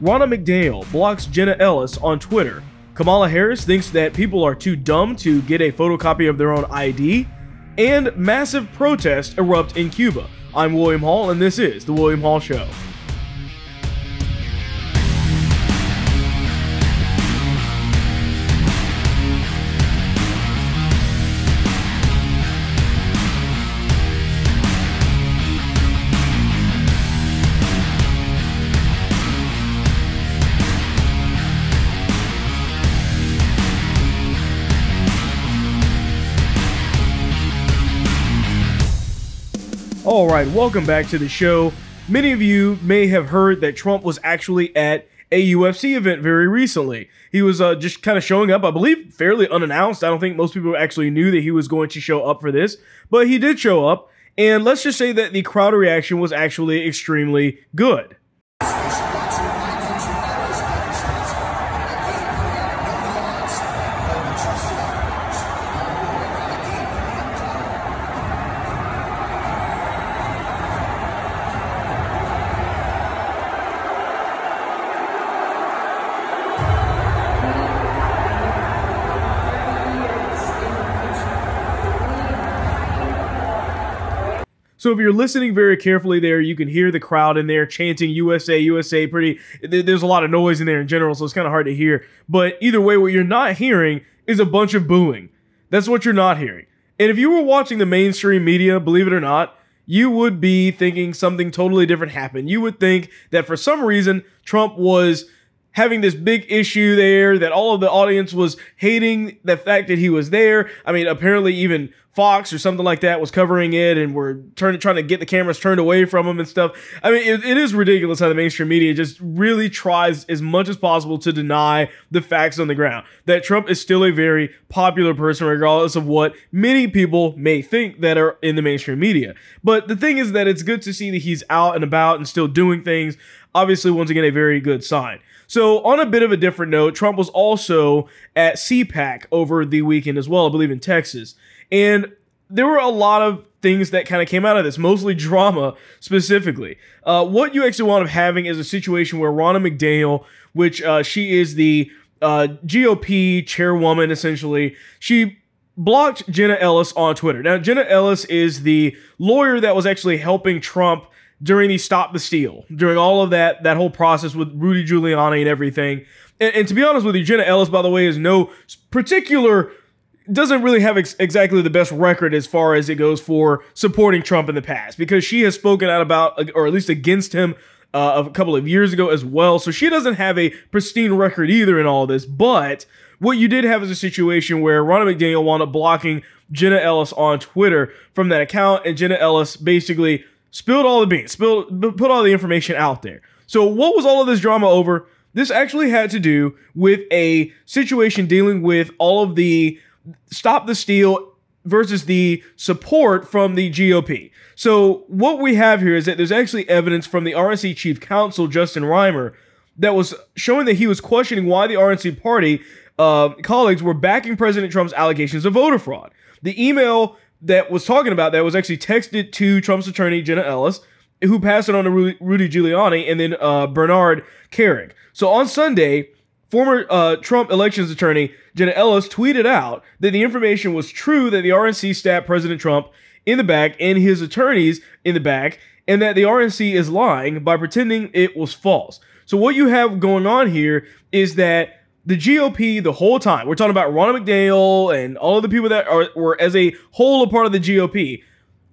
Ronna McDaniel blocks Jenna Ellis on Twitter. Kamala Harris thinks that people are too dumb to get a photocopy of their own ID. And massive protests erupt in Cuba. I'm William Hall, and this is The William Hall Show. Welcome back to the show. Many of you may have heard that Trump was actually at a UFC event very recently. He was uh, just kind of showing up, I believe, fairly unannounced. I don't think most people actually knew that he was going to show up for this, but he did show up. And let's just say that the crowd reaction was actually extremely good. So if you're listening very carefully there, you can hear the crowd in there chanting USA, USA pretty there's a lot of noise in there in general, so it's kind of hard to hear. But either way, what you're not hearing is a bunch of booing. That's what you're not hearing. And if you were watching the mainstream media, believe it or not, you would be thinking something totally different happened. You would think that for some reason Trump was having this big issue there that all of the audience was hating the fact that he was there. I mean, apparently even Fox or something like that was covering it and were turning trying to get the cameras turned away from him and stuff. I mean, it, it is ridiculous how the mainstream media just really tries as much as possible to deny the facts on the ground. That Trump is still a very popular person, regardless of what many people may think that are in the mainstream media. But the thing is that it's good to see that he's out and about and still doing things. Obviously, once again, a very good sign. So, on a bit of a different note, Trump was also at CPAC over the weekend as well, I believe in Texas. And there were a lot of things that kind of came out of this, mostly drama specifically. Uh, what you actually wound up having is a situation where Ronna McDaniel, which uh, she is the uh, GOP chairwoman essentially, she blocked Jenna Ellis on Twitter. Now, Jenna Ellis is the lawyer that was actually helping Trump during the stop the steal, during all of that that whole process with Rudy Giuliani and everything. And, and to be honest with you, Jenna Ellis, by the way, is no particular doesn't really have ex- exactly the best record as far as it goes for supporting Trump in the past because she has spoken out about or at least against him uh, a couple of years ago as well. So she doesn't have a pristine record either in all this. But what you did have is a situation where Ronna McDaniel wound up blocking Jenna Ellis on Twitter from that account, and Jenna Ellis basically spilled all the beans, spilled, put all the information out there. So, what was all of this drama over? This actually had to do with a situation dealing with all of the stop the steal versus the support from the GOP. So, what we have here is that there's actually evidence from the RNC chief counsel, Justin Riemer, that was showing that he was questioning why the RNC party uh, colleagues were backing President Trump's allegations of voter fraud. The email that was talking about that was actually texted to Trump's attorney, Jenna Ellis, who passed it on to Rudy Giuliani and then uh, Bernard Kerik. So on Sunday, former uh, Trump elections attorney Jenna Ellis tweeted out that the information was true that the RNC stabbed President Trump in the back and his attorneys in the back, and that the RNC is lying by pretending it was false. So what you have going on here is that the GOP the whole time. We're talking about Ronna McDaniel and all of the people that are were as a whole a part of the GOP.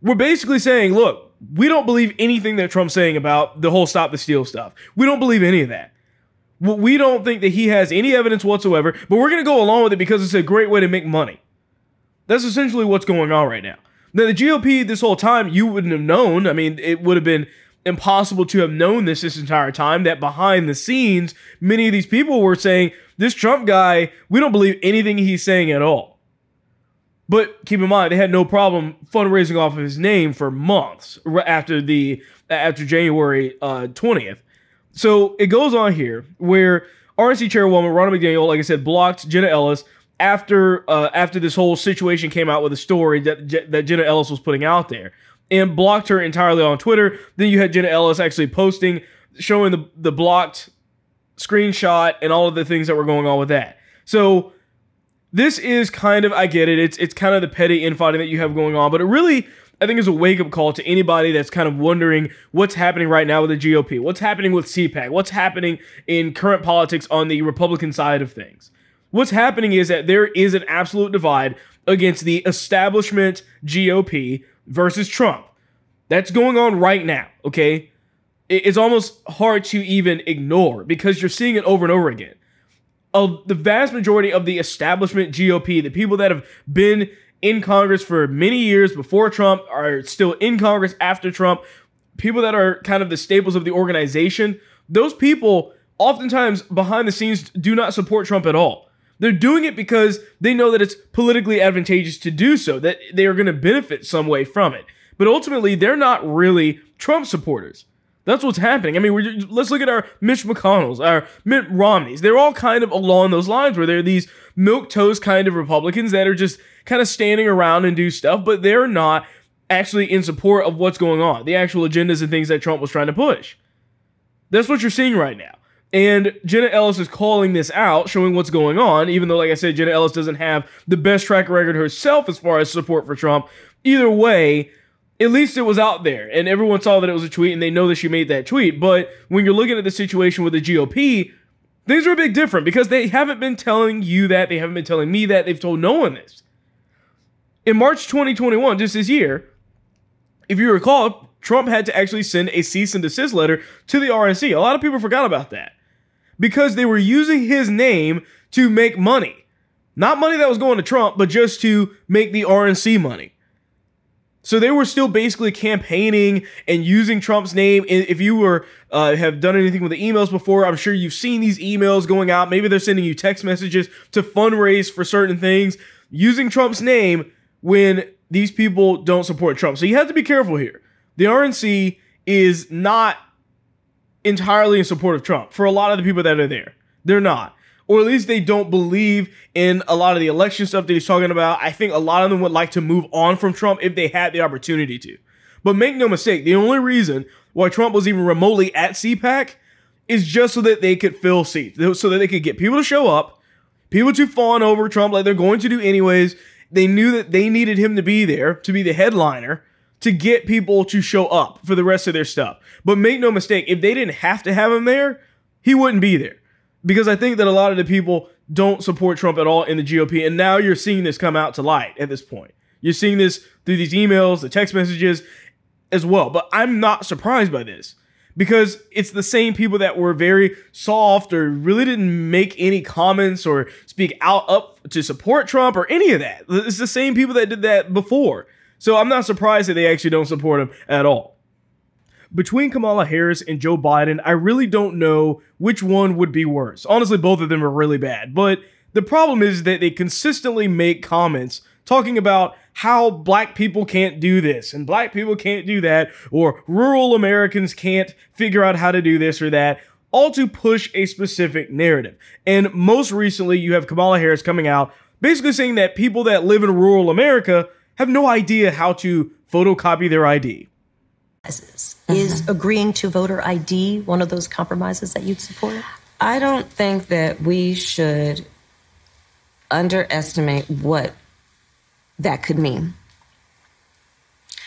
We're basically saying, look, we don't believe anything that Trump's saying about the whole stop the steal stuff. We don't believe any of that. We don't think that he has any evidence whatsoever, but we're going to go along with it because it's a great way to make money. That's essentially what's going on right now. Now, the GOP, this whole time, you wouldn't have known. I mean, it would have been impossible to have known this this entire time that behind the scenes, many of these people were saying, this Trump guy, we don't believe anything he's saying at all. But keep in mind, they had no problem fundraising off of his name for months after the after January uh, 20th. So it goes on here where RNC chairwoman Ronna McDaniel, like I said, blocked Jenna Ellis after uh, after this whole situation came out with a story that that Jenna Ellis was putting out there, and blocked her entirely on Twitter. Then you had Jenna Ellis actually posting showing the the blocked screenshot and all of the things that were going on with that. So this is kind of I get it. It's it's kind of the petty infighting that you have going on, but it really I think is a wake up call to anybody that's kind of wondering what's happening right now with the GOP, what's happening with CPAC, what's happening in current politics on the Republican side of things. What's happening is that there is an absolute divide against the establishment GOP versus Trump. That's going on right now, okay? It's almost hard to even ignore because you're seeing it over and over again. The vast majority of the establishment GOP, the people that have been in Congress for many years before Trump, are still in Congress after Trump, people that are kind of the staples of the organization, those people oftentimes behind the scenes do not support Trump at all. They're doing it because they know that it's politically advantageous to do so, that they are going to benefit some way from it. But ultimately, they're not really Trump supporters. That's what's happening. I mean, let's look at our Mitch McConnells, our Mitt Romneys. They're all kind of along those lines where they're these milk toast kind of Republicans that are just kind of standing around and do stuff, but they're not actually in support of what's going on, the actual agendas and things that Trump was trying to push. That's what you're seeing right now. And Jenna Ellis is calling this out, showing what's going on, even though, like I said, Jenna Ellis doesn't have the best track record herself as far as support for Trump. Either way, at least it was out there and everyone saw that it was a tweet and they know that she made that tweet. But when you're looking at the situation with the GOP, things are a bit different because they haven't been telling you that. They haven't been telling me that. They've told no one this. In March 2021, just this year, if you recall, Trump had to actually send a cease and desist letter to the RNC. A lot of people forgot about that because they were using his name to make money. Not money that was going to Trump, but just to make the RNC money. So they were still basically campaigning and using Trump's name. If you were uh, have done anything with the emails before, I'm sure you've seen these emails going out. Maybe they're sending you text messages to fundraise for certain things using Trump's name when these people don't support Trump. So you have to be careful here. The RNC is not entirely in support of Trump for a lot of the people that are there. They're not or at least they don't believe in a lot of the election stuff that he's talking about. I think a lot of them would like to move on from Trump if they had the opportunity to. But make no mistake, the only reason why Trump was even remotely at CPAC is just so that they could fill seats, so that they could get people to show up, people to fawn over Trump like they're going to do anyways. They knew that they needed him to be there to be the headliner to get people to show up for the rest of their stuff. But make no mistake, if they didn't have to have him there, he wouldn't be there because I think that a lot of the people don't support Trump at all in the GOP. And now you're seeing this come out to light at this point. You're seeing this through these emails, the text messages as well. But I'm not surprised by this because it's the same people that were very soft or really didn't make any comments or speak out up to support Trump or any of that. It's the same people that did that before. So I'm not surprised that they actually don't support him at all between Kamala Harris and Joe Biden, I really don't know which one would be worse. Honestly, both of them are really bad. But the problem is that they consistently make comments talking about how black people can't do this and black people can't do that, or rural Americans can't figure out how to do this or that, all to push a specific narrative. And most recently, you have Kamala Harris coming out basically saying that people that live in rural America have no idea how to photocopy their ID. Is agreeing to voter ID one of those compromises that you'd support? I don't think that we should underestimate what that could mean.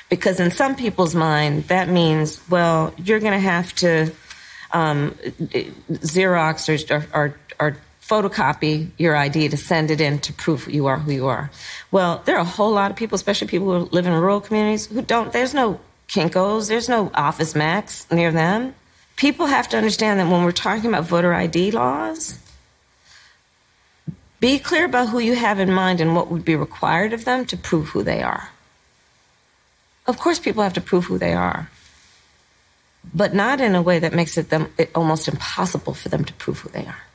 Because in some people's mind, that means, well, you're going to have to um, Xerox or, or, or photocopy your ID to send it in to prove you are who you are. Well, there are a whole lot of people, especially people who live in rural communities, who don't, there's no Kinko's. There's no Office Max near them. People have to understand that when we're talking about voter ID laws, be clear about who you have in mind and what would be required of them to prove who they are. Of course, people have to prove who they are, but not in a way that makes it them it almost impossible for them to prove who they are.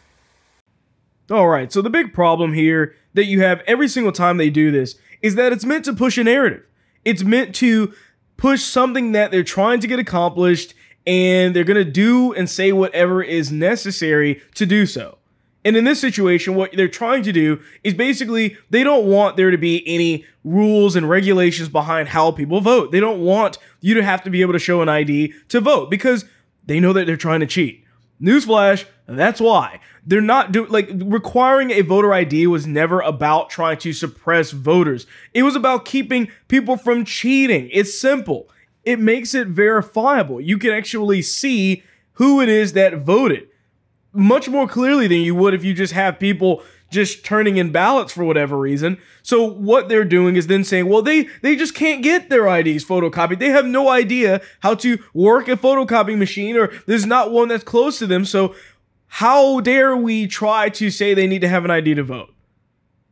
All right, so the big problem here that you have every single time they do this is that it's meant to push a narrative. It's meant to push something that they're trying to get accomplished and they're going to do and say whatever is necessary to do so. And in this situation, what they're trying to do is basically they don't want there to be any rules and regulations behind how people vote. They don't want you to have to be able to show an ID to vote because they know that they're trying to cheat. Newsflash, That's why they're not doing like requiring a voter ID was never about trying to suppress voters. It was about keeping people from cheating. It's simple. It makes it verifiable. You can actually see who it is that voted much more clearly than you would if you just have people just turning in ballots for whatever reason. So what they're doing is then saying, well, they they just can't get their IDs photocopied. They have no idea how to work a photocopying machine, or there's not one that's close to them. So how dare we try to say they need to have an ID to vote?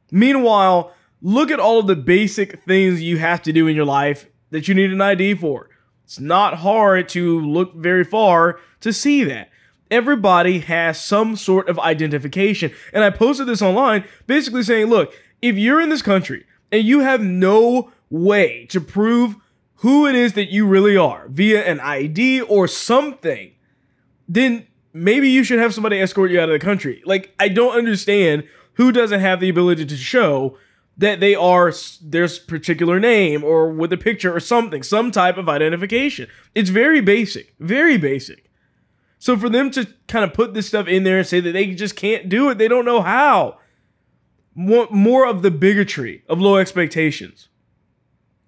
Meanwhile, look at all of the basic things you have to do in your life that you need an ID for. It's not hard to look very far to see that everybody has some sort of identification. And I posted this online basically saying, look, if you're in this country and you have no way to prove who it is that you really are via an ID or something, then maybe you should have somebody escort you out of the country. Like, I don't understand who doesn't have the ability to show that they are their particular name or with a picture or something, some type of identification. It's very basic, very basic. So for them to kind of put this stuff in there and say that they just can't do it, they don't know how. More, more of the bigotry of low expectations.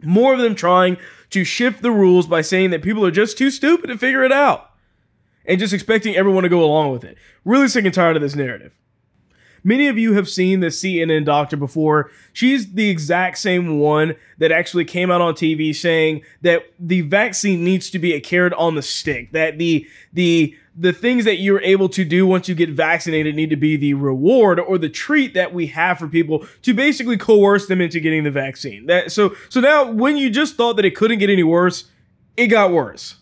More of them trying to shift the rules by saying that people are just too stupid to figure it out and just expecting everyone to go along with it. Really sick and tired of this narrative. Many of you have seen the CNN doctor before. She's the exact same one that actually came out on TV saying that the vaccine needs to be a carrot on the stick, that the the the things that you're able to do once you get vaccinated need to be the reward or the treat that we have for people to basically coerce them into getting the vaccine. That so so now when you just thought that it couldn't get any worse, it got worse.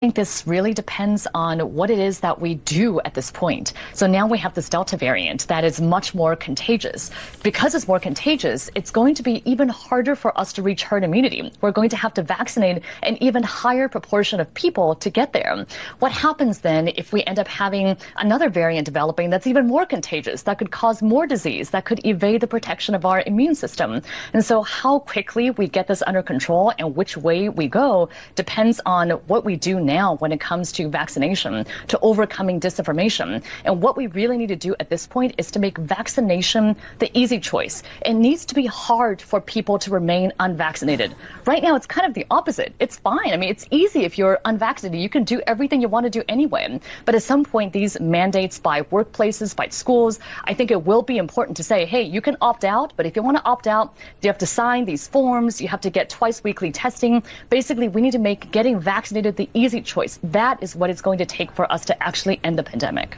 I think this really depends on what it is that we do at this point. So now we have this Delta variant that is much more contagious. Because it's more contagious, it's going to be even harder for us to reach herd immunity. We're going to have to vaccinate an even higher proportion of people to get there. What happens then if we end up having another variant developing that's even more contagious, that could cause more disease, that could evade the protection of our immune system? And so how quickly we get this under control and which way we go depends on what we do now when it comes to vaccination, to overcoming disinformation. And what we really need to do at this point is to make vaccination the easy choice. It needs to be hard for people to remain unvaccinated. Right now, it's kind of the opposite. It's fine. I mean, it's easy if you're unvaccinated. You can do everything you want to do anyway. But at some point, these mandates by workplaces, by schools, I think it will be important to say, hey, you can opt out, but if you want to opt out, you have to sign these forms. You have to get twice weekly testing. Basically, we need to make getting vaccinated the easy choice. That is what it's going to take for us to actually end the pandemic.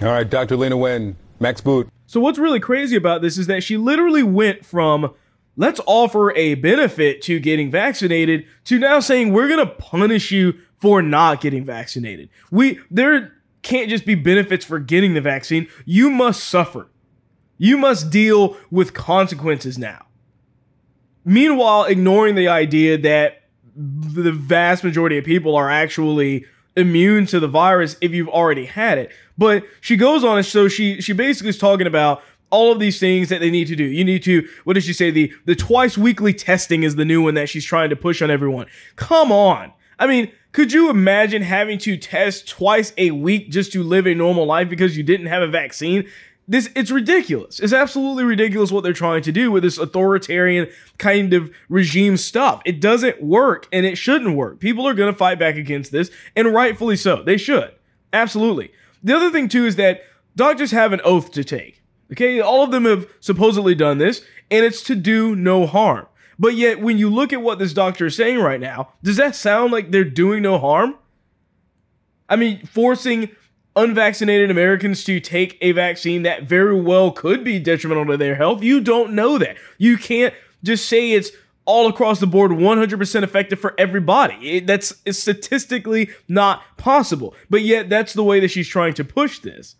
All right, Dr. Leana Wen, Max Boot. So what's really crazy about this is that she literally went from let's offer a benefit to getting vaccinated to now saying we're going to punish you for not getting vaccinated. We there can't just be benefits for getting the vaccine. You must suffer. You must deal with consequences now. Meanwhile, ignoring the idea that the vast majority of people are actually immune to the virus if you've already had it. But she goes on so she she basically is talking about all of these things that they need to do. You need to what did she say? The the twice weekly testing is the new one that she's trying to push on everyone. Come on. I mean, could you imagine having to test twice a week just to live a normal life because you didn't have a vaccine? This it's ridiculous. It's absolutely ridiculous what they're trying to do with this authoritarian kind of regime stuff. It doesn't work and it shouldn't work. People are going to fight back against this and rightfully so. They should. Absolutely. The other thing too is that doctors have an oath to take. Okay? All of them have supposedly done this and it's to do no harm. But yet when you look at what this doctor is saying right now, does that sound like they're doing no harm? I mean, forcing unvaccinated Americans to take a vaccine that very well could be detrimental to their health. You don't know that. You can't just say it's all across the board 100% effective for everybody. It, that's statistically not possible. But yet that's the way that she's trying to push this.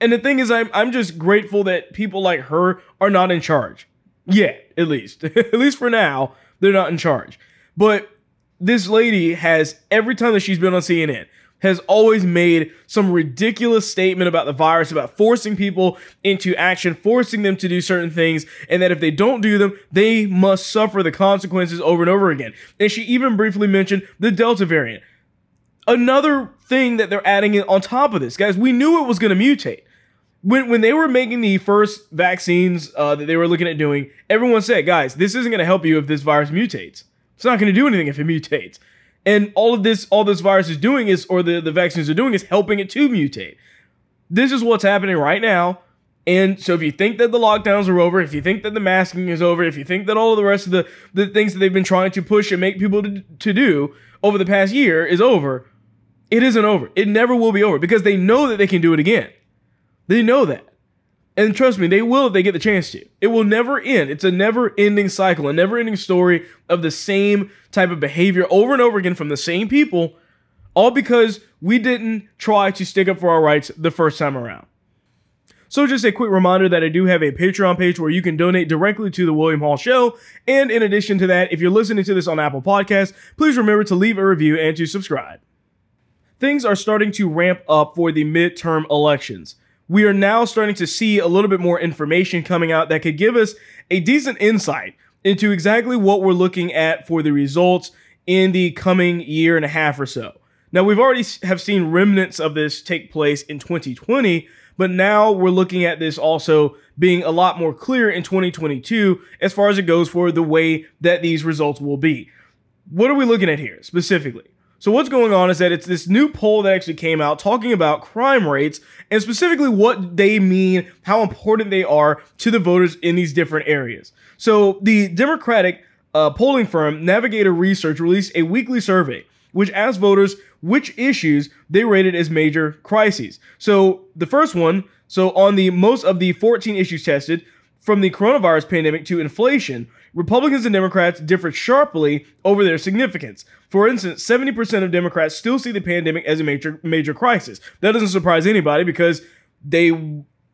And the thing is I'm I'm just grateful that people like her are not in charge. Yet, at least. at least for now, they're not in charge. But this lady has every time that she's been on CNN has always made some ridiculous statement about the virus, about forcing people into action, forcing them to do certain things, and that if they don't do them, they must suffer the consequences over and over again. And she even briefly mentioned the Delta variant. Another thing that they're adding in on top of this. Guys, we knew it was going to mutate. When, when they were making the first vaccines uh, that they were looking at doing, everyone said, guys, this isn't going to help you if this virus mutates. It's not going to do anything if it mutates. And all of this, all this virus is doing is, or the, the vaccines are doing is helping it to mutate. This is what's happening right now. And so if you think that the lockdowns are over, if you think that the masking is over, if you think that all of the rest of the, the things that they've been trying to push and make people to, to do over the past year is over, it isn't over. It never will be over because they know that they can do it again. They know that. And trust me, they will if they get the chance to. It will never end. It's a never ending cycle, a never ending story of the same type of behavior over and over again from the same people, all because we didn't try to stick up for our rights the first time around. So, just a quick reminder that I do have a Patreon page where you can donate directly to the William Hall Show. And in addition to that, if you're listening to this on Apple Podcasts, please remember to leave a review and to subscribe. Things are starting to ramp up for the midterm elections. We are now starting to see a little bit more information coming out that could give us a decent insight into exactly what we're looking at for the results in the coming year and a half or so. Now, we've already have seen remnants of this take place in 2020, but now we're looking at this also being a lot more clear in 2022 as far as it goes for the way that these results will be. What are we looking at here specifically? So what's going on is that it's this new poll that actually came out talking about crime rates and specifically what they mean, how important they are to the voters in these different areas. So the Democratic uh, polling firm Navigator Research released a weekly survey which asked voters which issues they rated as major crises. So the first one, so on the most of the 14 issues tested, from the coronavirus pandemic to inflation, Republicans and Democrats differ sharply over their significance. For instance, 70% of Democrats still see the pandemic as a major major crisis. That doesn't surprise anybody because they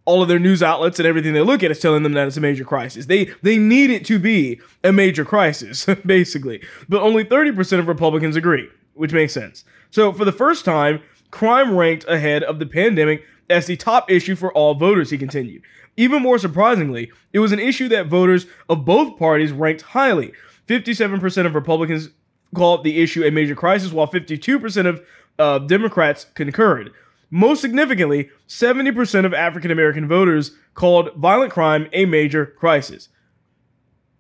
all of their news outlets and everything they look at is telling them that it's a major crisis. They they need it to be a major crisis, basically. But only 30% of Republicans agree, which makes sense. So for the first time, crime ranked ahead of the pandemic as the top issue for all voters, he continued. Even more surprisingly, it was an issue that voters of both parties ranked highly. 57% of Republicans called the issue a major crisis, while 52% of uh, Democrats concurred. Most significantly, 70% of African American voters called violent crime a major crisis.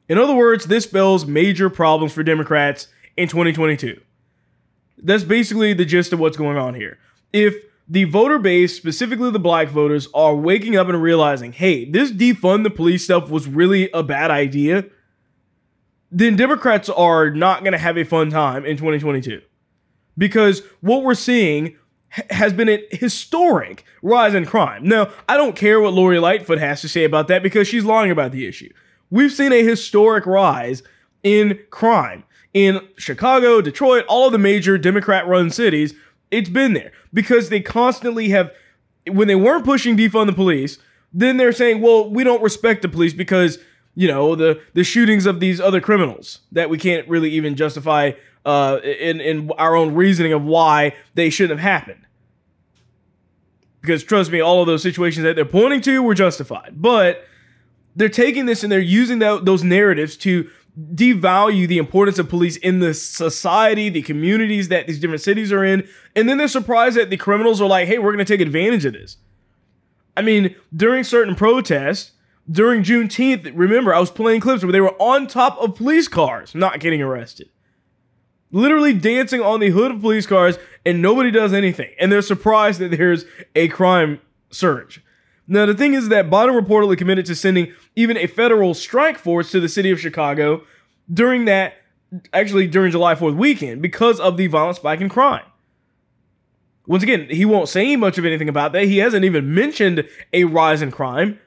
In other words, this spells major problems for Democrats in 2022. That's basically the gist of what's going on here. If the voter base, specifically the black voters, are waking up and realizing, hey, this defund the police stuff was really a bad idea, then Democrats are not going to have a fun time in 2022. Because what we're seeing has been a historic rise in crime. Now, I don't care what Lori Lightfoot has to say about that because she's lying about the issue. We've seen a historic rise in crime in Chicago, Detroit, all of the major Democrat run cities. It's been there because they constantly have, when they weren't pushing defund the police, then they're saying, well, we don't respect the police because, you know, the, the shootings of these other criminals that we can't really even justify uh, in, in our own reasoning of why they shouldn't have happened. Because trust me, all of those situations that they're pointing to were justified. But they're taking this and they're using that, those narratives to devalue the importance of police in the society, the communities that these different cities are in. And then they're surprised that the criminals are like, hey, we're going to take advantage of this. I mean, during certain protests, during Juneteenth, remember, I was playing clips where they were on top of police cars, not getting arrested. Literally dancing on the hood of police cars, and nobody does anything. And they're surprised that there's a crime surge. Now, the thing is that Biden reportedly committed to sending even a federal strike force to the city of Chicago during that, actually during July 4th weekend, because of the violent spike in crime. Once again, he won't say much of anything about that. He hasn't even mentioned a rise in crime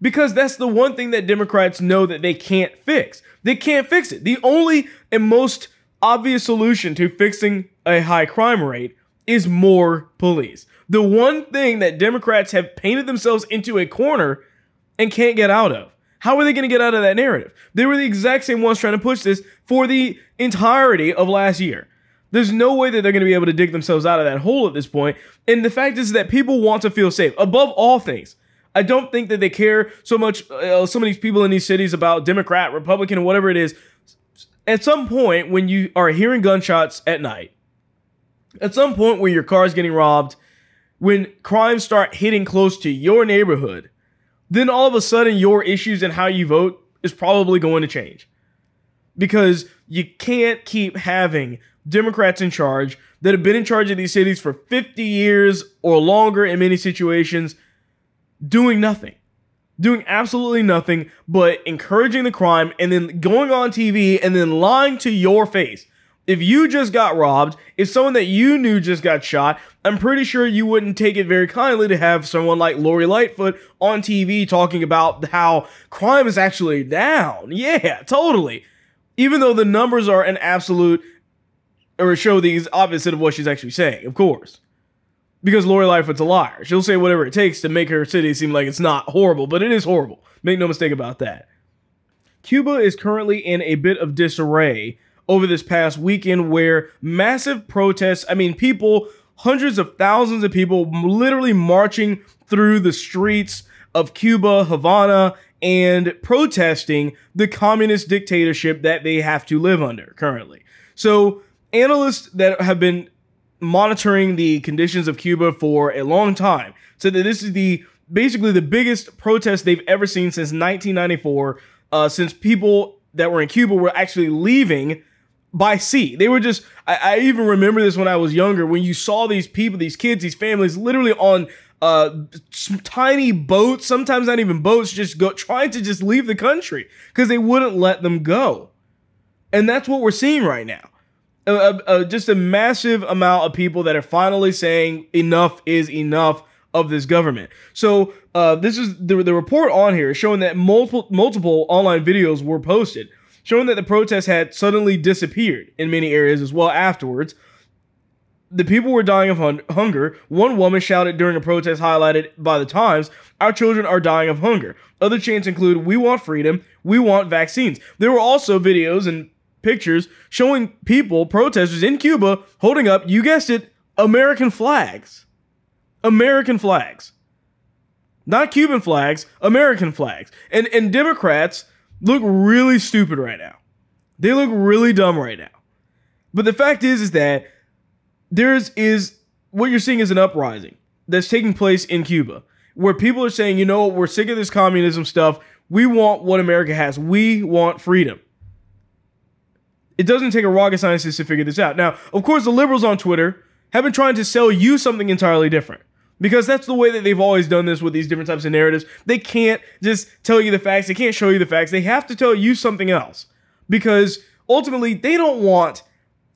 because that's the one thing that Democrats know that they can't fix. They can't fix it. The only and most obvious solution to fixing a high crime rate is more police the one thing that Democrats have painted themselves into a corner and can't get out of. How are they going to get out of that narrative? They were the exact same ones trying to push this for the entirety of last year. There's no way that they're going to be able to dig themselves out of that hole at this point. And the fact is that people want to feel safe above all things. I don't think that they care so much, uh, of these people in these cities about Democrat, Republican, or whatever it is. At some point, when you are hearing gunshots at night, At some point when your car is getting robbed, when crimes start hitting close to your neighborhood, then all of a sudden your issues and how you vote is probably going to change. Because you can't keep having Democrats in charge that have been in charge of these cities for 50 years or longer in many situations doing nothing. Doing absolutely nothing but encouraging the crime and then going on TV and then lying to your face. If you just got robbed, if someone that you knew just got shot, I'm pretty sure you wouldn't take it very kindly to have someone like Lori Lightfoot on TV talking about how crime is actually down. Yeah, totally. Even though the numbers are an absolute or show the opposite of what she's actually saying, of course. Because Lori Lightfoot's a liar. She'll say whatever it takes to make her city seem like it's not horrible, but it is horrible. Make no mistake about that. Cuba is currently in a bit of disarray over this past weekend where massive protests, I mean, people, hundreds of thousands of people literally marching through the streets of Cuba, Havana, and protesting the communist dictatorship that they have to live under currently. So, analysts that have been monitoring the conditions of Cuba for a long time said that this is the basically the biggest protest they've ever seen since 1994, uh, since people that were in Cuba were actually leaving by sea. They were just, I, I, even remember this when I was younger, when you saw these people, these kids, these families literally on uh, tiny boats, sometimes not even boats, just go trying to just leave the country because they wouldn't let them go. And that's what we're seeing right now. Just a massive amount of people that are finally saying enough is enough of this government. So uh, this is the, the report on here showing that multiple multiple online videos were posted showing that the protests had suddenly disappeared in many areas as well afterwards. The people were dying of hun- hunger. One woman shouted during a protest highlighted by the Times, Our children are dying of hunger. Other chants include, We want freedom, we want vaccines. There were also videos and pictures showing people, protesters in Cuba, holding up, you guessed it, American flags. American flags. Not Cuban flags, American flags. And and Democrats look really stupid right now. They look really dumb right now. But the fact is, is that there's is what you're seeing is an uprising that's taking place in Cuba, where people are saying, you know what, we're sick of this communism stuff. We want what America has. We want freedom. It doesn't take a rocket scientist to figure this out. Now, of course, the liberals on Twitter have been trying to sell you something entirely different because that's the way that they've always done this with these different types of narratives. They can't just tell you the facts, they can't show you the facts. They have to tell you something else because ultimately they don't want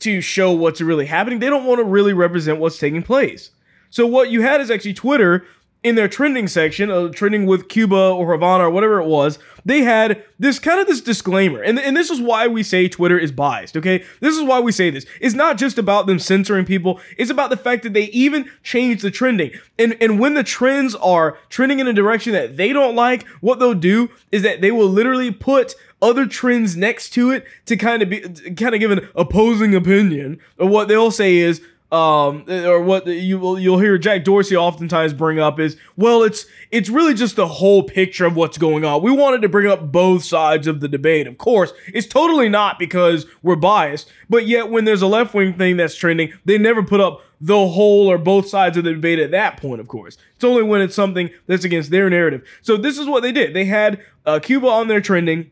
to show what's really happening. They don't want to really represent what's taking place. So what you had is actually Twitter in their trending section, uh, trending with Cuba or Havana or whatever it was, they had this kind of this disclaimer. And, and this is why we say Twitter is biased, okay? This is why we say this. It's not just about them censoring people, it's about the fact that they even change the trending. And, and when the trends are trending in a direction that they don't like, what they'll do is that they will literally put other trends next to it to kind of be kind of give an opposing opinion. Or what they'll say is, um, or what you will you'll hear Jack Dorsey oftentimes bring up is, well, it's it's really just the whole picture of what's going on. We wanted to bring up both sides of the debate. Of course, it's totally not because we're biased, but yet when there's a left wing thing that's trending, they never put up the whole or both sides of the debate at that point. Of course, it's only when it's something that's against their narrative. So this is what they did. They had uh, Cuba on their trending,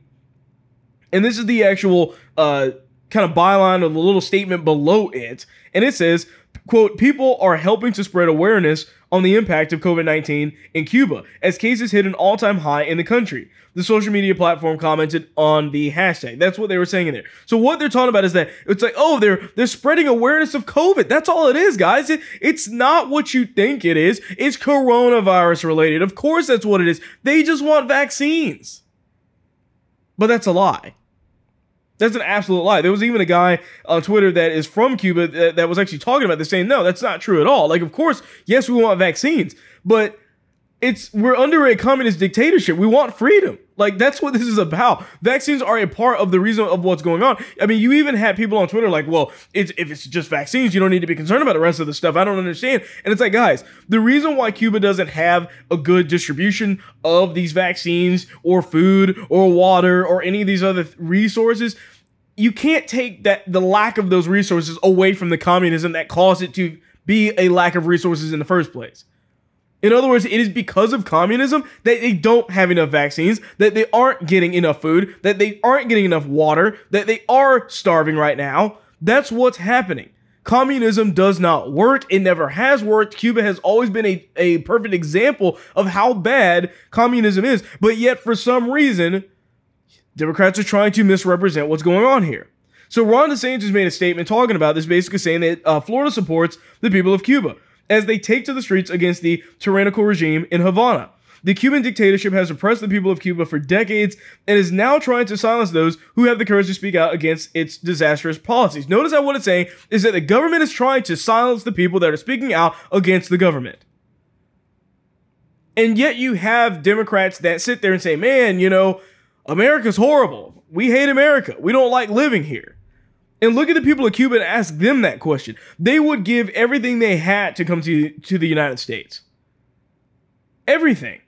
and this is the actual. Uh, kind of byline or the little statement below it. And it says, quote, people are helping to spread awareness on the impact of COVID 19 in Cuba as cases hit an all time high in the country. The social media platform commented on the hashtag. That's what they were saying in there. So what they're talking about is that it's like, oh, they're they're spreading awareness of COVID. That's all it is, guys. It, it's not what you think it is. It's coronavirus related. Of course, that's what it is. They just want vaccines. But that's a lie. That's an absolute lie. There was even a guy on Twitter that is from Cuba that, that was actually talking about this, saying, no, that's not true at all. Like, of course, yes, we want vaccines, but it's we're under a communist dictatorship. We want freedom. Like that's what this is about. Vaccines are a part of the reason of what's going on. I mean, you even had people on Twitter like, "Well, it's, if it's just vaccines, you don't need to be concerned about the rest of the stuff." I don't understand. And it's like, guys, the reason why Cuba doesn't have a good distribution of these vaccines or food or water or any of these other resources you can't take that the lack of those resources away from the communism that caused it to be a lack of resources in the first place. In other words, it is because of communism that they don't have enough vaccines, that they aren't getting enough food, that they aren't getting enough water, that they are starving right now. That's what's happening. Communism does not work. It never has worked. Cuba has always been a, a perfect example of how bad communism is. But yet, for some reason, Democrats are trying to misrepresent what's going on here. So Ron DeSantis made a statement talking about this, basically saying that uh, Florida supports the people of Cuba as they take to the streets against the tyrannical regime in Havana. The Cuban dictatorship has oppressed the people of Cuba for decades and is now trying to silence those who have the courage to speak out against its disastrous policies. Notice that what it's saying is that the government is trying to silence the people that are speaking out against the government. And yet you have Democrats that sit there and say, man, you know, America's horrible. We hate America. We don't like living here. And look at the people of Cuba and ask them that question. They would give everything they had to come to, to the United States. Everything.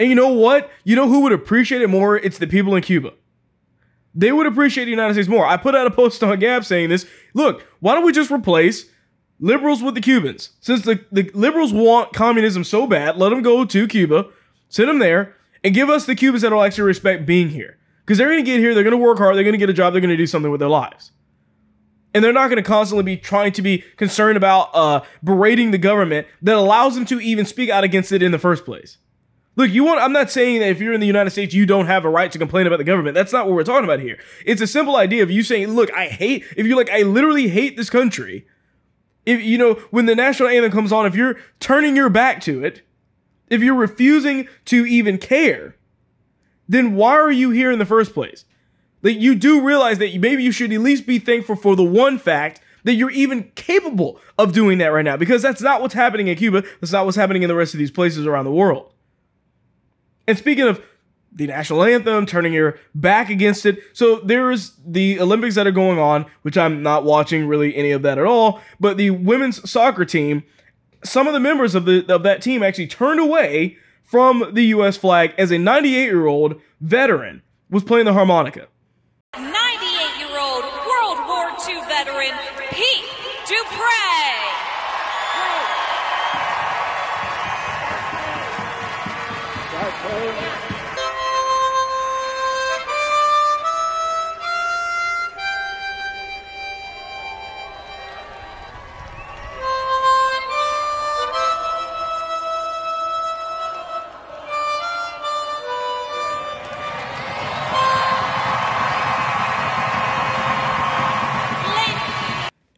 And you know what? You know who would appreciate it more? It's the people in Cuba. They would appreciate the United States more. I put out a post on Gab saying this. Look, why don't we just replace liberals with the Cubans? Since the, the liberals want communism so bad, let them go to Cuba, send them there, and give us the Cubans that will actually respect being here. Because they're going to get here, they're going to work hard, they're going to get a job, they're going to do something with their lives. And they're not going to constantly be trying to be concerned about uh, berating the government that allows them to even speak out against it in the first place. Look, you want I'm not saying that if you're in the United States you don't have a right to complain about the government. That's not what we're talking about here. It's a simple idea of you saying, "Look, I hate if you're like I literally hate this country." If you know, when the national anthem comes on, if you're turning your back to it, if you're refusing to even care, then why are you here in the first place? Like you do realize that maybe you should at least be thankful for the one fact that you're even capable of doing that right now because that's not what's happening in Cuba. That's not what's happening in the rest of these places around the world. And speaking of the national anthem, turning your back against it. So there's the Olympics that are going on, which I'm not watching really any of that at all. But the women's soccer team, some of the members of the of that team actually turned away from the U.S. flag as a 98 year old veteran was playing the harmonica.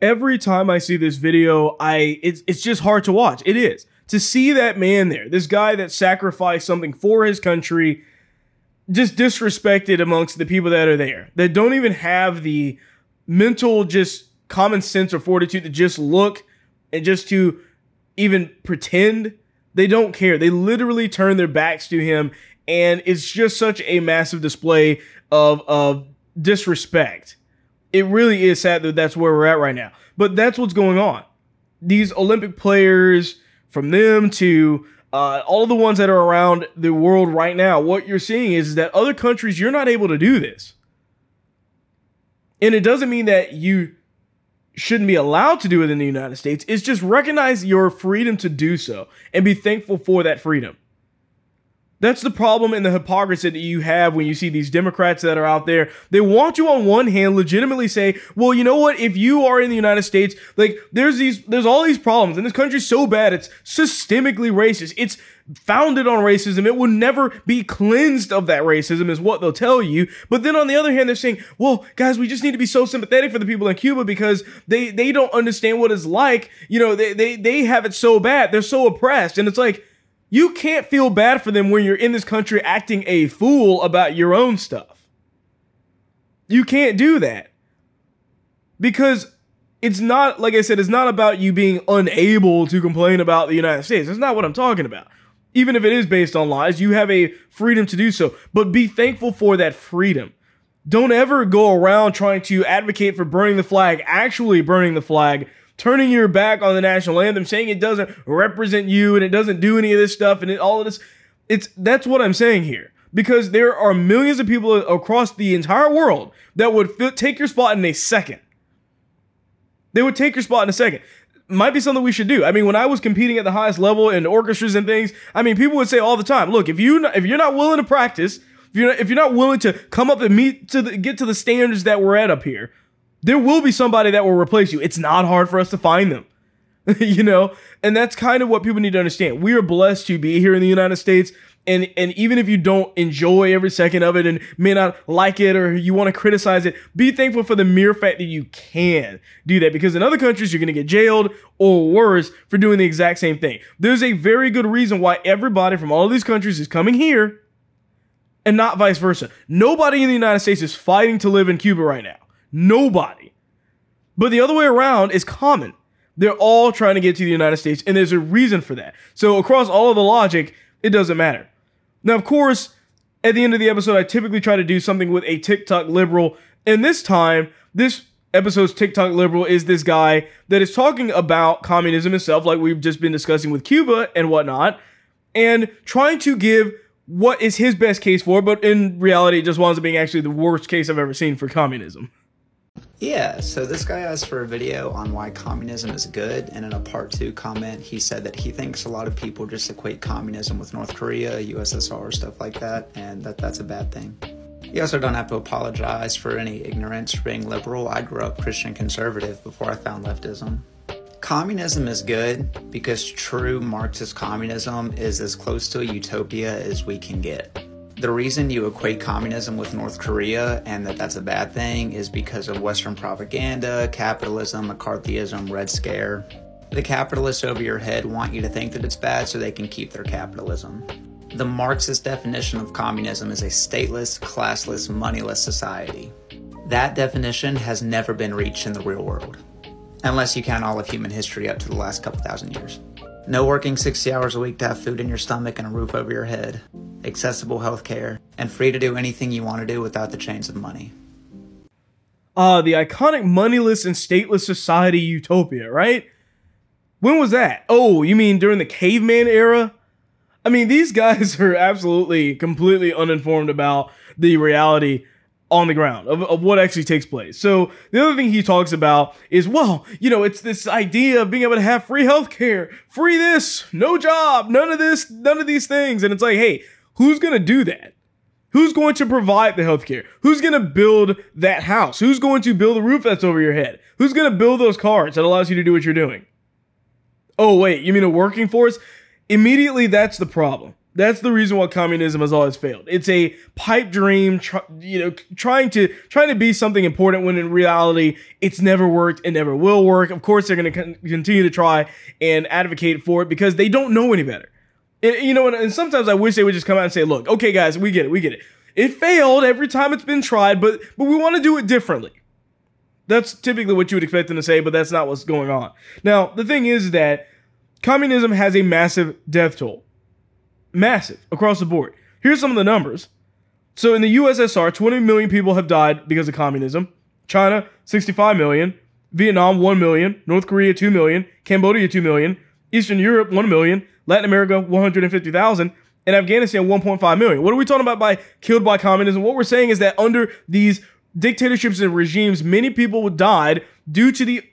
Every time I see this video, I it's it's just hard to watch. It is. To see that man there, this guy that sacrificed something for his country, just disrespected amongst the people that are there, that don't even have the mental just common sense or fortitude to just look and just to even pretend they don't care. They literally turn their backs to him and it's just such a massive display of of disrespect it really is sad that that's where we're at right now. But that's what's going on. These Olympic players, from them to uh, all the ones that are around the world right now, what you're seeing is, is that other countries, you're not able to do this. And it doesn't mean that you shouldn't be allowed to do it in the United States. It's just recognize your freedom to do so and be thankful for that freedom. That's the problem and the hypocrisy that you have when you see these Democrats that are out there. They want you on one hand legitimately say, well, you know what? If you are in the United States, like there's these, there's all these problems and this country's so bad. It's systemically racist. It's founded on racism. It will never be cleansed of that racism is what they'll tell you. But then on the other hand, they're saying, well, guys, we just need to be so sympathetic for the people in Cuba because they, they don't understand what it's like. You know, they, they, they have it so bad. They're so oppressed. And it's like, you can't feel bad for them when you're in this country acting a fool about your own stuff. You can't do that. Because it's not, like I said, it's not about you being unable to complain about the United States. That's not what I'm talking about. Even if it is based on lies, you have a freedom to do so. But be thankful for that freedom. Don't ever go around trying to advocate for burning the flag, actually burning the flag, turning your back on the national anthem, saying it doesn't represent you and it doesn't do any of this stuff and it, all of this. It's that's what I'm saying here. because there are millions of people across the entire world that would take your spot in a second. They would take your spot in a second. Might be something we should do. I mean, when I was competing at the highest level in orchestras and things, I mean, people would say all the time, "Look, if you if you're not willing to practice, if you're not, if you're not willing to come up and meet to the, get to the standards that we're at up here, there will be somebody that will replace you. It's not hard for us to find them." you know and that's kind of what people need to understand we are blessed to be here in the united states and and even if you don't enjoy every second of it and may not like it or you want to criticize it be thankful for the mere fact that you can do that because in other countries you're going to get jailed or worse for doing the exact same thing there's a very good reason why everybody from all these countries is coming here and not vice versa nobody in the united states is fighting to live in cuba right now nobody but the other way around is common they're all trying to get to the United States, and there's a reason for that. So, across all of the logic, it doesn't matter. Now, of course, at the end of the episode, I typically try to do something with a TikTok liberal, and this time, this episode's TikTok liberal is this guy that is talking about communism itself, like we've just been discussing with Cuba and whatnot, and trying to give what is his best case for, but in reality, it just winds up being actually the worst case I've ever seen for communism. Yeah, so this guy asked for a video on why communism is good, and in a part two comment, he said that he thinks a lot of people just equate communism with North Korea, USSR, stuff like that, and that that's a bad thing. You also don't have to apologize for any ignorance for being liberal. I grew up Christian conservative before I found leftism. Communism is good because true Marxist communism is as close to a utopia as we can get. The reason you equate communism with North Korea and that that's a bad thing is because of Western propaganda, capitalism, McCarthyism, Red Scare. The capitalists over your head want you to think that it's bad so they can keep their capitalism. The Marxist definition of communism is a stateless, classless, moneyless society. That definition has never been reached in the real world, unless you count all of human history up to the last couple thousand years. No working 60 hours a week to have food in your stomach and a roof over your head, accessible healthcare, and free to do anything you want to do without the chains of money. Uh, the iconic moneyless and stateless society utopia, right? When was that? Oh, you mean during the caveman era? I mean, these guys are absolutely completely uninformed about the reality on the ground of, of what actually takes place. So the other thing he talks about is, well, you know, it's this idea of being able to have free healthcare, free this, no job, none of this, none of these things. And it's like, hey, who's gonna do that? Who's going to provide the healthcare? Who's going to build that house? Who's going to build the roof that's over your head? Who's going to build those cars that allows you to do what you're doing? Oh, wait, you mean a working force? Immediately, that's the problem. That's the reason why communism has always failed. It's a pipe dream, you know, trying to trying to be something important when in reality it's never worked and never will work. Of course, they're going to con- continue to try and advocate for it because they don't know any better. And, you know, and, and sometimes I wish they would just come out and say, "Look, okay, guys, we get it, we get it. It failed every time it's been tried, but but we want to do it differently." That's typically what you would expect them to say, but that's not what's going on. Now, the thing is that communism has a massive death toll. Massive across the board. Here's some of the numbers. So in the USSR, 20 million people have died because of communism. China, 65 million. Vietnam, 1 million. North Korea, 2 million. Cambodia, 2 million. Eastern Europe, 1 million. Latin America, 150,000. And Afghanistan, 1.5 million. What are we talking about by killed by communism? What we're saying is that under these dictatorships and regimes, many people died due to the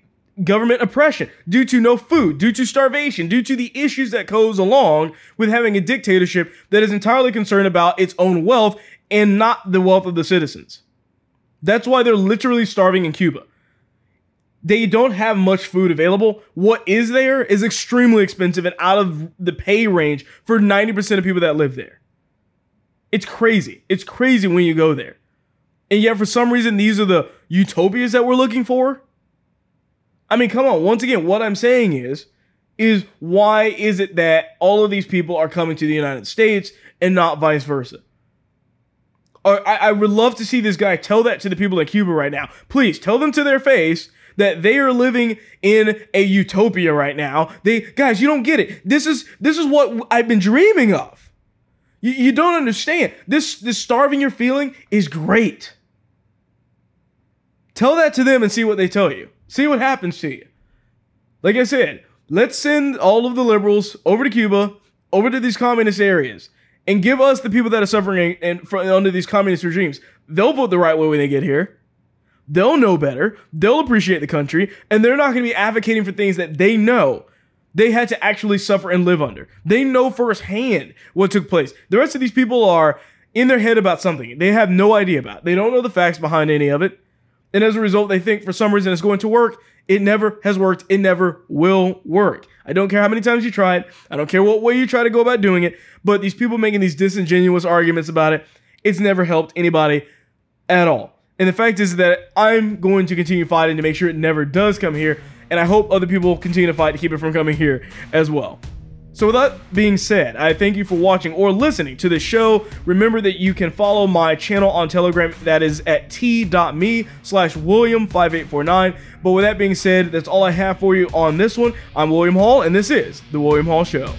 government oppression, due to no food, due to starvation, due to the issues that goes along with having a dictatorship that is entirely concerned about its own wealth and not the wealth of the citizens. That's why they're literally starving in Cuba. They don't have much food available. What is there is extremely expensive and out of the pay range for 90% of people that live there. It's crazy. It's crazy when you go there. And yet, for some reason, these are the utopias that we're looking for. I mean, come on. Once again, what I'm saying is, is why is it that all of these people are coming to the United States and not vice versa? Or I, I would love to see this guy tell that to the people in Cuba right now. Please tell them to their face that they are living in a utopia right now. They guys, you don't get it. This is this is what I've been dreaming of. You, you don't understand. This this starving you're feeling is great. Tell that to them and see what they tell you. See what happens to you. Like I said, let's send all of the liberals over to Cuba, over to these communist areas, and give us the people that are suffering and under these communist regimes. They'll vote the right way when they get here. They'll know better. They'll appreciate the country, and they're not going to be advocating for things that they know they had to actually suffer and live under. They know firsthand what took place. The rest of these people are in their head about something they have no idea about. They don't know the facts behind any of it. And as a result, they think for some reason it's going to work. It never has worked. It never will work. I don't care how many times you try it. I don't care what way you try to go about doing it. But these people making these disingenuous arguments about it, it's never helped anybody at all. And the fact is that I'm going to continue fighting to make sure it never does come here. And I hope other people continue to fight to keep it from coming here as well. So with that being said, I thank you for watching or listening to the show. Remember that you can follow my channel on Telegram. That is at t.me slash William5849. But with that being said, that's all I have for you on this one. I'm William Hall, and this is The William Hall Show.